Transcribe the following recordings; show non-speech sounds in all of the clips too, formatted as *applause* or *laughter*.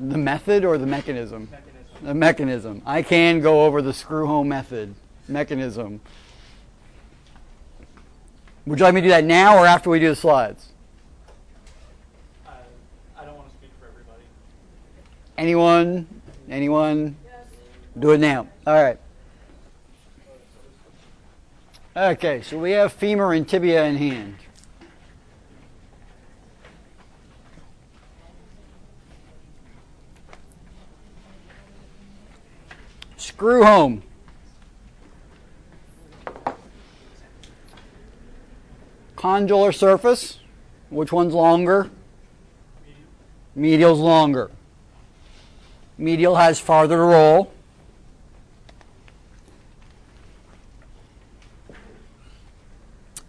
The method or the mechanism? Mechanism. The mechanism. I can go over the screw home method mechanism. Would you like me to do that now or after we do the slides? Uh, I don't want to speak for everybody. Anyone? Anyone? Do it now. All right. Okay, so we have femur and tibia in hand. Screw home. Condylar surface. Which one's longer? Medial's longer. Medial has farther to roll.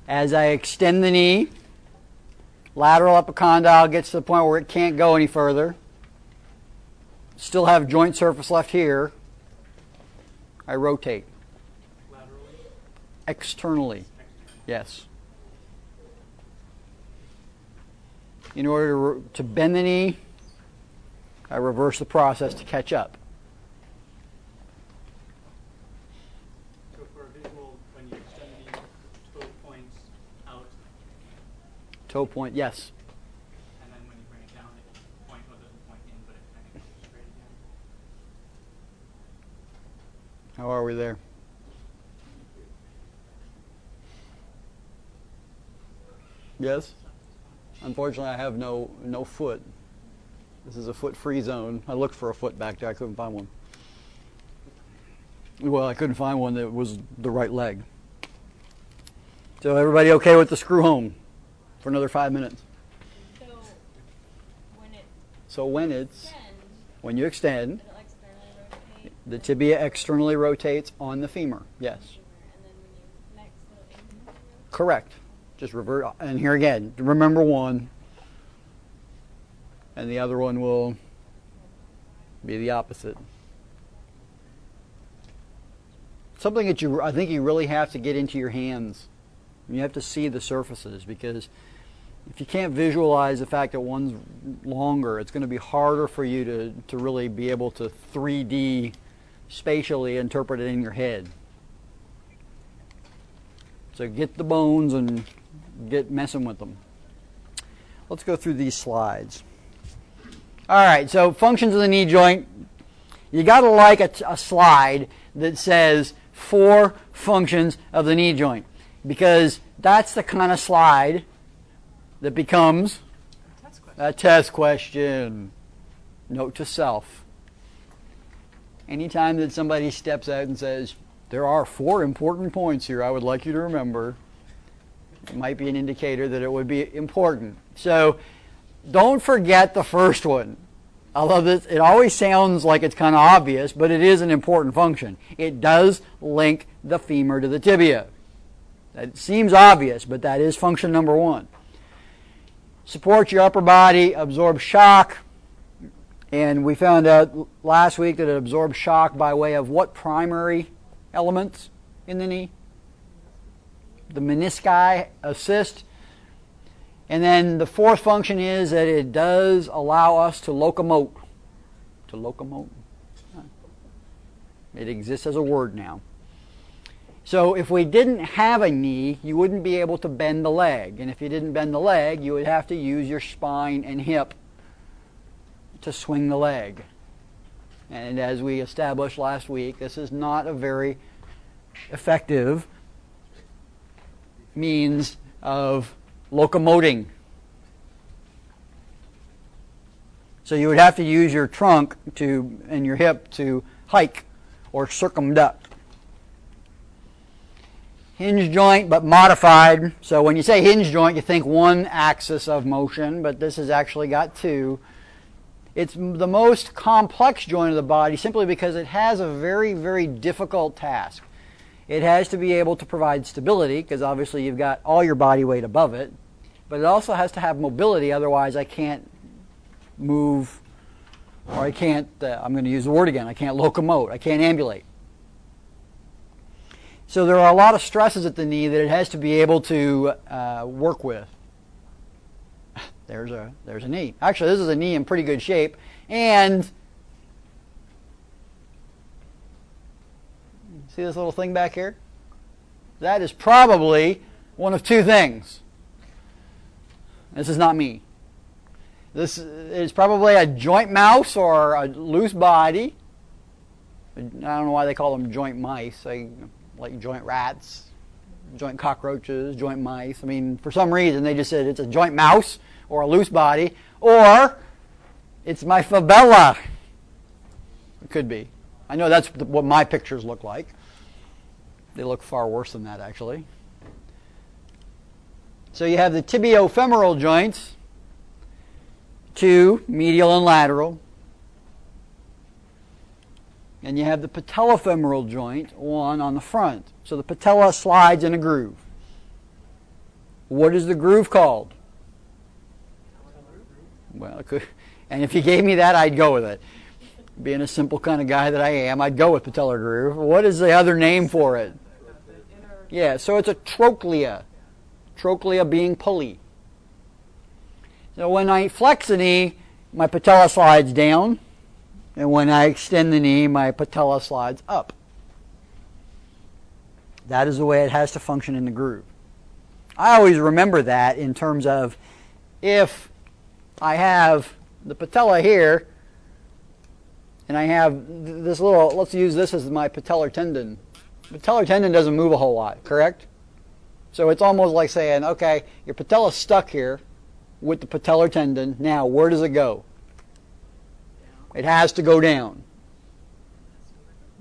As I extend the knee, lateral epicondyle gets to the point where it can't go any further. Still have joint surface left here. I rotate Laterally, externally. Yes. In order to, to bend the knee, I reverse the process to catch up. So for a visual, when you extend the toe points out, Toe point, yes. and then when you bring it down, it point, well, it doesn't point in, but it kind of goes straight again. How are we there? Yes? Unfortunately, I have no, no foot. This is a foot free zone. I looked for a foot back there, I couldn't find one. Well, I couldn't find one that was the right leg. So, everybody okay with the screw home for another five minutes? So when it So, when it's, when you extend, it'll externally rotate. The tibia externally rotates on the femur. Yes. Correct. Just revert. And here again, remember one, and the other one will be the opposite. Something that you, I think you really have to get into your hands. You have to see the surfaces because if you can't visualize the fact that one's longer, it's going to be harder for you to, to really be able to 3D spatially interpret it in your head. So get the bones and get messing with them. Let's go through these slides. All right, so functions of the knee joint. You got to like a, a slide that says four functions of the knee joint because that's the kind of slide that becomes a test question. Note to self. Anytime that somebody steps out and says, there are four important points here I would like you to remember, it might be an indicator that it would be important. So don't forget the first one. Although this, it always sounds like it's kind of obvious, but it is an important function. It does link the femur to the tibia. That seems obvious, but that is function number one. Support your upper body, absorb shock, and we found out last week that it absorbs shock by way of what primary elements in the knee? The menisci assist. And then the fourth function is that it does allow us to locomote. To locomote. It exists as a word now. So if we didn't have a knee, you wouldn't be able to bend the leg. And if you didn't bend the leg, you would have to use your spine and hip to swing the leg. And as we established last week, this is not a very effective means of locomoting. So you would have to use your trunk to and your hip to hike or circumduct. Hinge joint but modified. So when you say hinge joint, you think one axis of motion, but this has actually got two. It's the most complex joint of the body simply because it has a very, very difficult task. It has to be able to provide stability because obviously you've got all your body weight above it, but it also has to have mobility, otherwise, I can't move or I can't, uh, I'm going to use the word again, I can't locomote, I can't ambulate. So there are a lot of stresses at the knee that it has to be able to uh, work with. There's a there's a knee. Actually, this is a knee in pretty good shape, and see this little thing back here. That is probably one of two things. This is not me. This is probably a joint mouse or a loose body. I don't know why they call them joint mice. They like joint rats, joint cockroaches, joint mice. I mean, for some reason they just said it's a joint mouse or a loose body, or it's my fabella. It could be. I know that's what my pictures look like. They look far worse than that, actually. So you have the tibiofemoral joints, two, medial and lateral. And you have the patellofemoral joint, one on the front. So the patella slides in a groove. What is the groove called? Well, and if you gave me that, I'd go with it. Being a simple kind of guy that I am, I'd go with patellar groove. What is the other name for it? Yeah, so it's a trochlea. Trochlea being pulley. So when I flex the knee, my patella slides down, and when I extend the knee, my patella slides up. That is the way it has to function in the groove. I always remember that in terms of if I have the patella here, and I have this little, let's use this as my patellar tendon. Patellar tendon doesn't move a whole lot, correct? So it's almost like saying, okay, your patella's stuck here with the patellar tendon. Now, where does it go? It has to go down.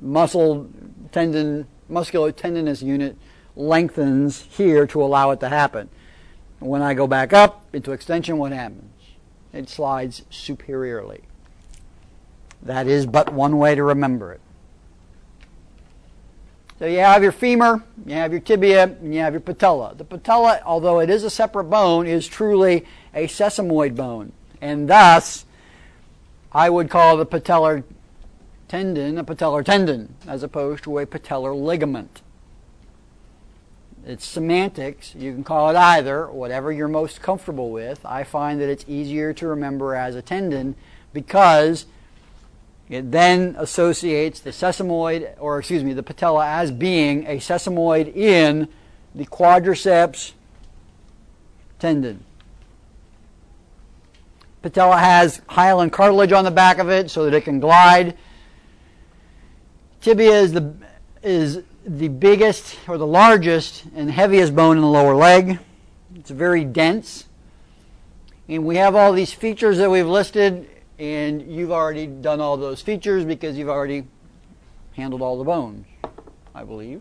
Muscle tendon, muscular tendinous unit lengthens here to allow it to happen. When I go back up into extension, what happens? It slides superiorly. That is but one way to remember it. So you have your femur, you have your tibia, and you have your patella. The patella, although it is a separate bone, is truly a sesamoid bone. And thus, I would call the patellar tendon a patellar tendon as opposed to a patellar ligament. It's semantics. You can call it either, whatever you're most comfortable with. I find that it's easier to remember as a tendon because it then associates the sesamoid, or excuse me, the patella as being a sesamoid in the quadriceps tendon. Patella has hyaline cartilage on the back of it so that it can glide. Tibia is the is the biggest or the largest and heaviest bone in the lower leg. It's very dense. And we have all these features that we've listed, and you've already done all those features because you've already handled all the bones, I believe,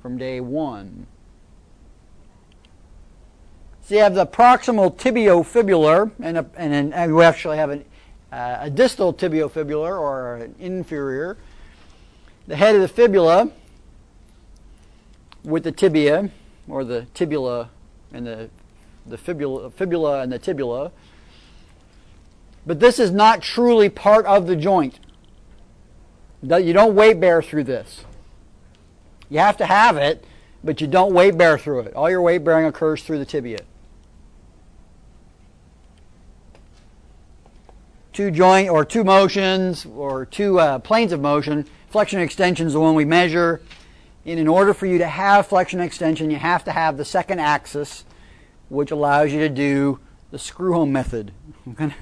from day one. So you have the proximal tibiofibular, and, a, and, and we actually have an, uh, a distal tibiofibular or an inferior. The head of the fibula with the tibia, or the tibula and the, the fibula, fibula and the tibula. But this is not truly part of the joint. You don't weight bear through this. You have to have it, but you don't weight bear through it. All your weight bearing occurs through the tibia. Two joint or two motions or two uh, planes of motion. Flexion and extension is the one we measure. And in order for you to have flexion extension, you have to have the second axis, which allows you to do the screw home method. I'm going to,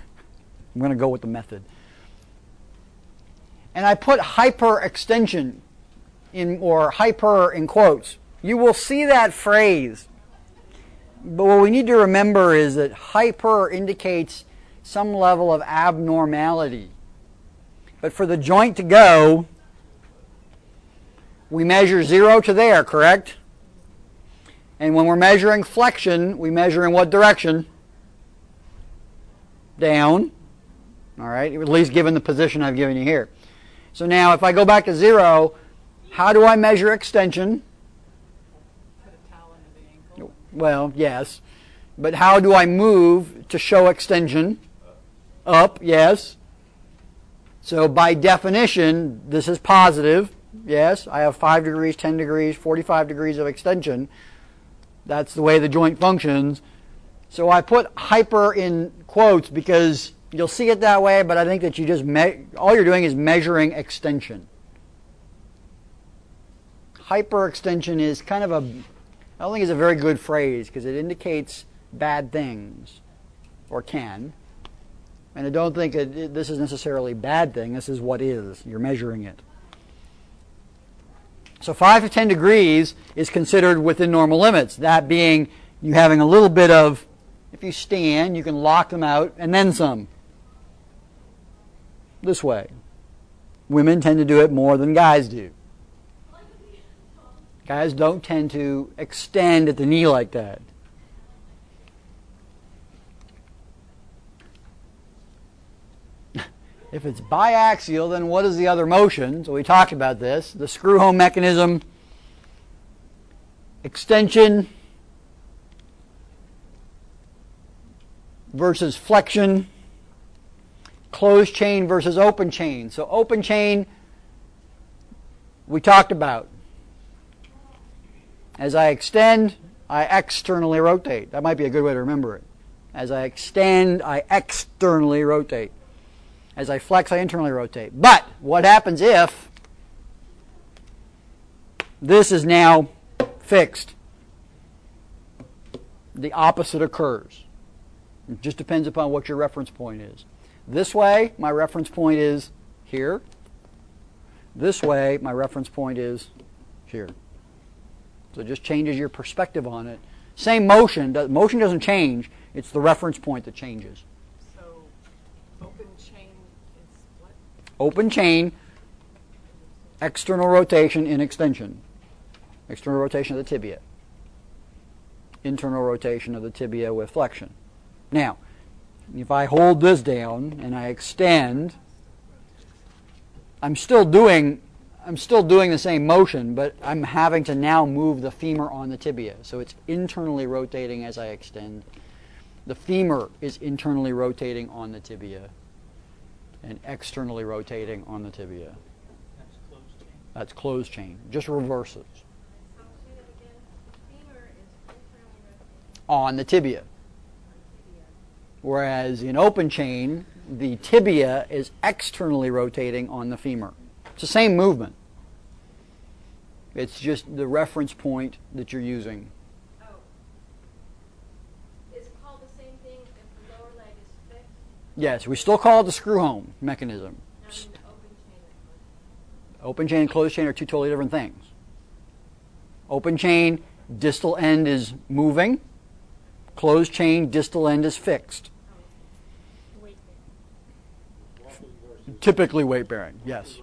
I'm going to go with the method. And I put hyperextension in, or hyper in quotes. You will see that phrase. But what we need to remember is that hyper indicates some level of abnormality. But for the joint to go, we measure zero to there, correct? And when we're measuring flexion, we measure in what direction? Down. All right, at least given the position I've given you here. So now if I go back to zero, how do I measure extension? Well, yes. But how do I move to show extension? Up, yes. So by definition, this is positive. Yes, I have 5 degrees, 10 degrees, 45 degrees of extension. That's the way the joint functions. So I put hyper in quotes because you'll see it that way, but I think that you just me- all you're doing is measuring extension. Hyperextension is kind of a I don't think it's a very good phrase because it indicates bad things or can. And I don't think it, it, this is necessarily a bad thing. This is what is. You're measuring it. So 5 to 10 degrees is considered within normal limits. That being you having a little bit of, if you stand, you can lock them out and then some. This way. Women tend to do it more than guys do. Guys don't tend to extend at the knee like that. If it's biaxial, then what is the other motion? So we talked about this. The screw home mechanism, extension versus flexion, closed chain versus open chain. So open chain, we talked about. As I extend, I externally rotate. That might be a good way to remember it. As I extend, I externally rotate. As I flex, I internally rotate. But what happens if this is now fixed? The opposite occurs. It just depends upon what your reference point is. This way, my reference point is here. This way, my reference point is here. So it just changes your perspective on it. Same motion, motion doesn't change, it's the reference point that changes. Open chain, external rotation in extension, external rotation of the tibia, internal rotation of the tibia with flexion. Now, if I hold this down and I extend, I'm still doing I'm still doing the same motion, but I'm having to now move the femur on the tibia. So it's internally rotating as I extend. The femur is internally rotating on the tibia and externally rotating on the tibia. That's closed chain. That's closed chain. Just reverses. On the tibia. Whereas in open chain, the tibia is externally rotating on the femur. It's the same movement. It's just the reference point that you're using. Oh. Is it called the same thing if the lower leg is fixed? Yes, we still call it the screw home mechanism. Not in the open chain. And closed chain are two totally different things. Open chain, distal end is moving. Closed chain, distal end is fixed. Wait. Typically weight bearing, yes.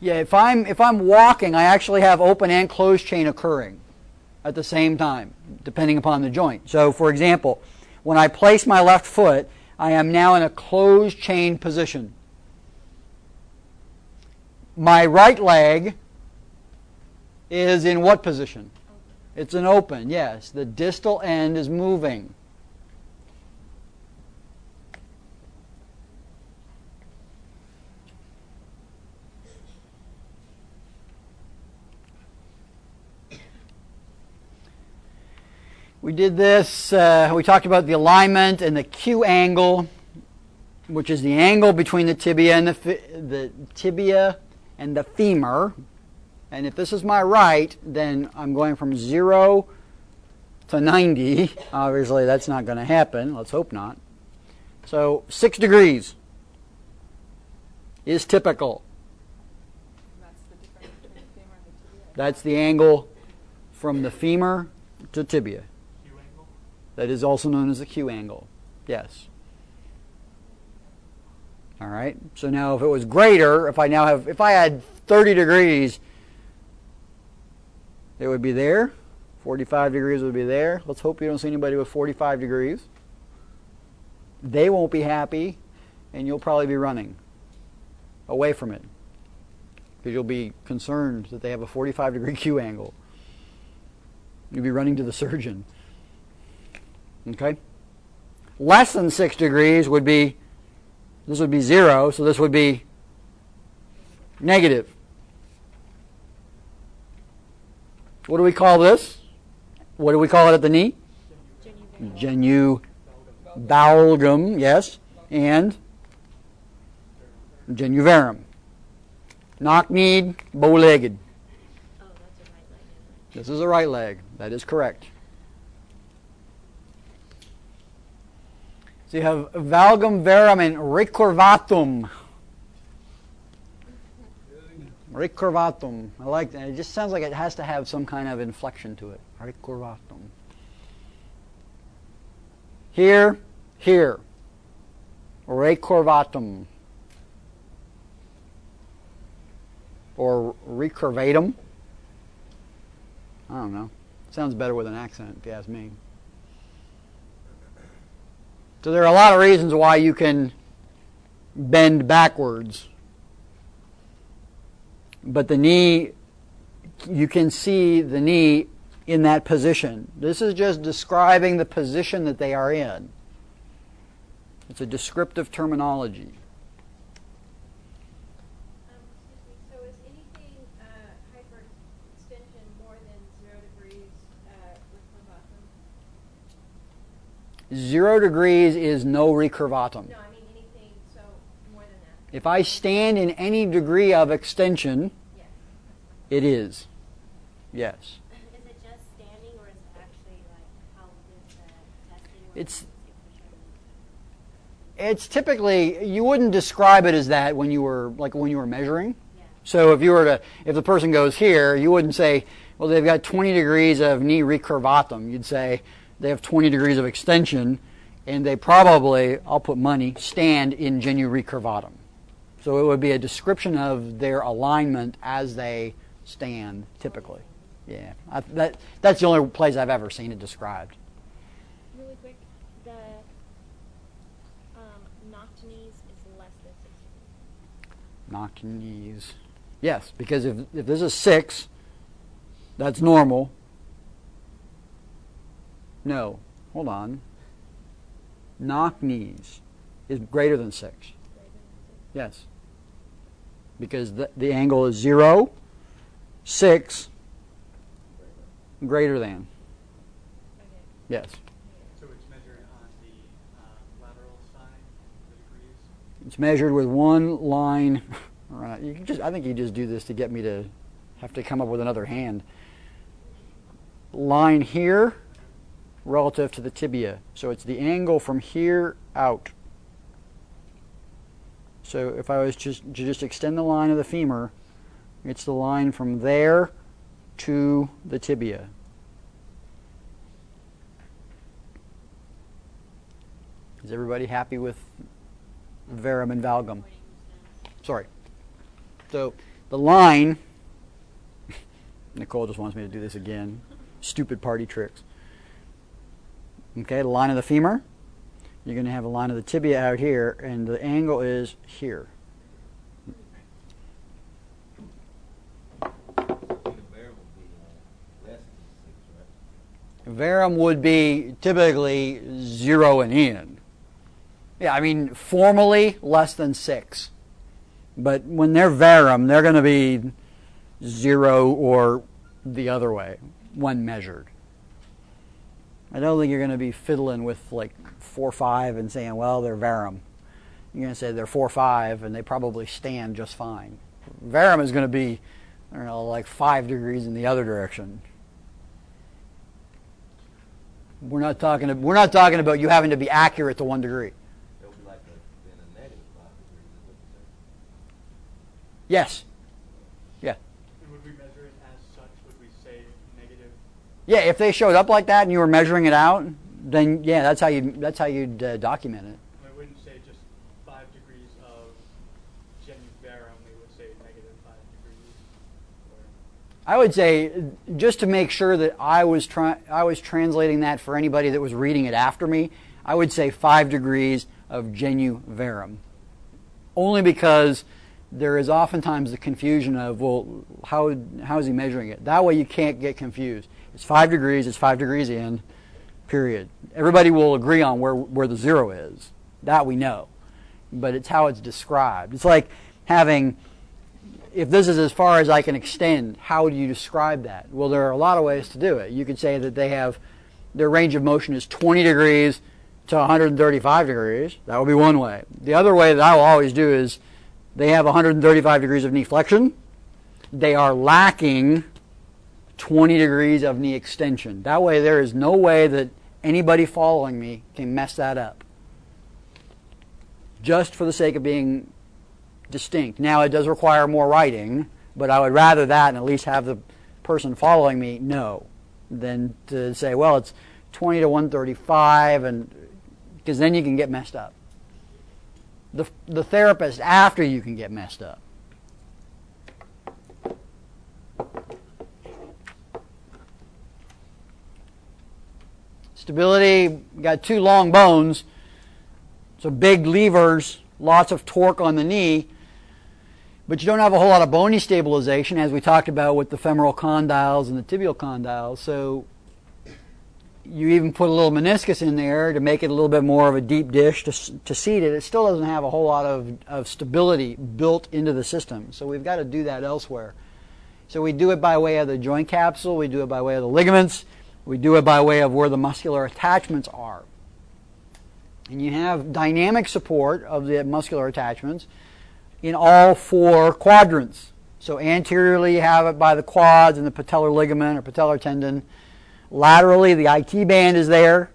Yeah, if I'm if I'm walking, I actually have open and closed chain occurring at the same time, depending upon the joint. So, for example, when I place my left foot, I am now in a closed chain position. My right leg is in what position? It's an open, yes. The distal end is moving. We did this, uh, we talked about the alignment and the Q angle, which is the angle between the tibia and the, the tibia and the femur. And if this is my right, then I'm going from 0 to 90. Obviously, that's not going to happen. Let's hope not. So 6 degrees is typical. That's the difference between the femur and the tibia. That's the angle from the femur to tibia. That is also known as the Q angle. Yes. All right. So now if it was greater, if I now have if I had 30 degrees, it would be there. 45 degrees would be there. Let's hope you don't see anybody with 45 degrees. They won't be happy and you'll probably be running away from it. Because you'll be concerned that they have a 45 degree *laughs* Q angle. You'll be running to the surgeon. Okay? Less than 6 degrees would be, this would be 0, so this would be negative. What do we call this? what do we call it at the knee? Genu Genu valgum, yes, and genuvarum. Knock-kneed, bow-legged. Oh, that's a right leg, isn't This is a right leg. That is correct. So you have valgum varum and recurvatum. Recurvatum. I like that. It just sounds like it has to have some kind of inflection to it. Recurvatum. Here, here. Recurvatum. Or recurvatum. I don't know. Sounds better with an accent, if you ask me. So there are a lot of reasons why you can bend backwards. But the knee, you can see the knee in that position. This is just describing the position that they are in. It's a descriptive terminology. Um, excuse me, so is anything, uh, hyperextension more than zero degrees, uh, with Levatum? Zero degrees is no recurvatum. No, I mean anything, so more than that, If I stand in any degree of extension, yes. it is. Yes. *laughs* Is it just standing or is it actually like how is the testing? It's- is it measuring? It's typically you wouldn't describe it as that when you were like when you were measuring. Yeah. So if you were to if the person goes here, you wouldn't say, well, they've got 20 degrees of knee recurvatum. You'd say they have 20 degrees of extension, and they probably, I'll put money, stand in genu recurvatum. So it would be a description of their alignment as they stand, typically. Yeah, I, that that's the only place I've ever seen it described. Really quick, the um, is less than six degrees. Knocked knees. Yes, because if if this is six, that's normal. No, hold on. Knock knees is greater than six. Yes. Because the, the angle is zero, six, greater than. Yes. So it's measured on the uh, lateral side, the degrees? It's measured with one line. *laughs* Right. You just, I think you just do this to get me to have to come up with another hand. Line here relative to the tibia. So it's the angle from here out. So if I was just to just extend the line of the femur, it's the line from there to the tibia. Is everybody happy with varum and valgum? Sorry. So the line, *laughs* Nicole just wants me to do this again. Stupid party tricks. Okay, the line of the femur. You're going to have a line of the tibia out here, and the angle is here. Varum would be typically zero and in. Yeah, I mean, formally less than six. But when they're varum, they're going to be zero or the other way when measured. I don't think you're going to be fiddling with like four five and saying, well, they're varum. You're going to say they're four five and they probably stand just fine. Varum is going to be, I don't know, like five degrees in the other direction. We're not talking. We're not talking about you having to be accurate to one degree. It would be like a, a negative five degrees, is what you're saying. Yes. Yeah. And would we measure it as such? Would we say negative? Yeah. If they showed up like that and you were measuring it out, then yeah, that's how you. That's how you'd uh, document it. I wouldn't say just five degrees of genuvarum, we would say negative five degrees. Or I would say just to make sure that I was trying, I was translating that for anybody that was reading it after me. I would say five degrees of genu varum, only because there is oftentimes the confusion of well, how how is he measuring it? That way you can't get confused. It's five degrees. It's five degrees in. Period. Everybody will agree on where where the zero is. That we know, but it's how it's described. It's like having if this is as far as I can extend, how do you describe that? Well, there are a lot of ways to do it. You could say that they have their range of motion is 20 degrees to 135 degrees. That would be one way. The other way that I will always do is they have 135 degrees of knee flexion. They are lacking 20 degrees of knee extension. That way, there is no way that anybody following me can mess that up. Just for the sake of being distinct. Now, it does require more writing, but I would rather that and at least have the person following me know than to say, well, it's 20 to 135, and because then you can get messed up. The, the therapist after you can get messed up. Stability, got two long bones, so big levers, lots of torque on the knee, but you don't have a whole lot of bony stabilization, as we talked about with the femoral condyles and the tibial condyles. So you even put a little meniscus in there to make it a little bit more of a deep dish to, to seat it. It still doesn't have a whole lot of, of stability built into the system. So we've got to do that elsewhere. So we do it by way of the joint capsule, we do it by way of the ligaments, we do it by way of where the muscular attachments are. And you have dynamic support of the muscular attachments in all four quadrants. So anteriorly, you have it by the quads and the patellar ligament or patellar tendon. Laterally, the IT band is there,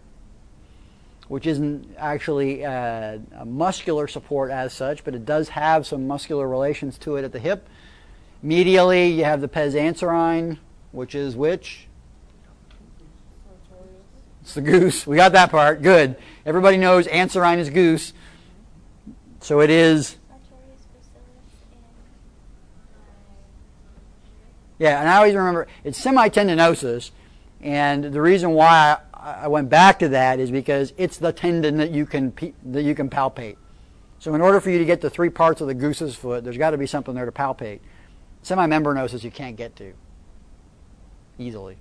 which isn't actually uh, a muscular support as such, but it does have some muscular relations to it at the hip. Medially, you have the pes anserine, which is which? It's the goose. We got that part. Good. Everybody knows anserine is goose. So it is Yeah, and I always remember it's semitendinosus, and the reason why I, I went back to that is because it's the tendon that you can that you can palpate. So in order for you to get the three parts of the goose's foot, there's got to be something there to palpate. Semimembranosus you can't get to easily.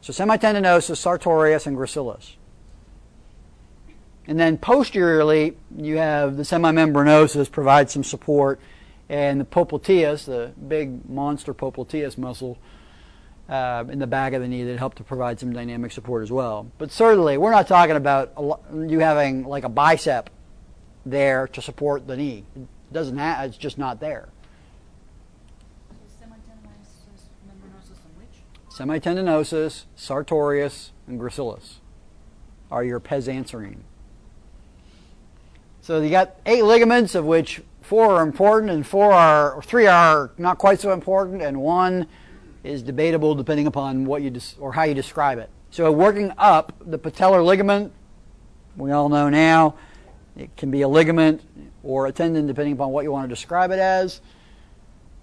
So semitendinosus, sartorius, and gracilis. And then posteriorly, you have the semimembranosus provides some support, and the popliteus, the big monster popliteus muscle uh, in the back of the knee that help to provide some dynamic support as well. But certainly, we're not talking about you having like a bicep there to support the knee. It doesn't have, it's just not there. Semitendinosus membranosus and which? Semitendinosus, sartorius, and gracilis are your pes anserine. So you got eight ligaments, of which four are important, and four are three are not quite so important, and one is debatable depending upon what you des- or how you describe it. So working up the patellar ligament, we all know now, it can be a ligament or a tendon depending upon what you want to describe it as.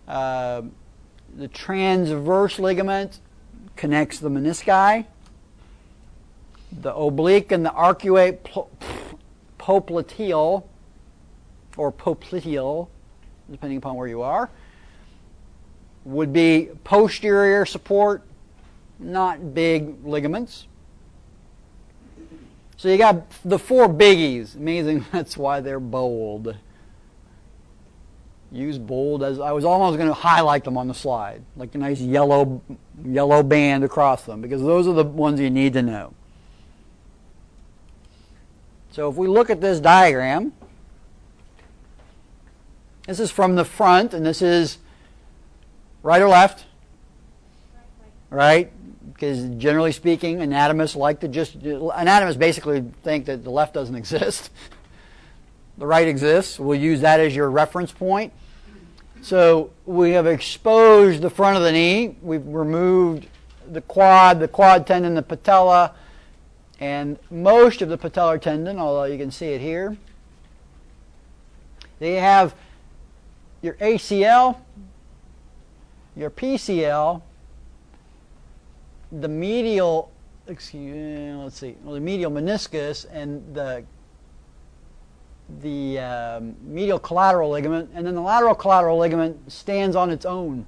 Uh, the transverse ligament connects the menisci. The oblique and the arcuate popliteal or popliteal, depending upon where you are, would be posterior support, not big ligaments. So you got the four biggies. Amazing. *laughs* That's why they're bold. Use bold as I was almost going to highlight them on the slide, like a nice yellow yellow band across them, because those are the ones you need to know. So if we look at this diagram, this is from the front, and this is right or left, right? Because generally speaking, anatomists like to just anatomists basically think that the left doesn't *laughs* exist. The right exists. We'll use that as your reference point. So we have exposed the front of the knee. We've removed the quad, the quad tendon, the patella, and most of the patellar tendon, although you can see it here. They have your ACL, your PCL, the medial, excuse, let's see, well, the medial meniscus and the the um, medial collateral ligament, and then the lateral collateral ligament stands on its own.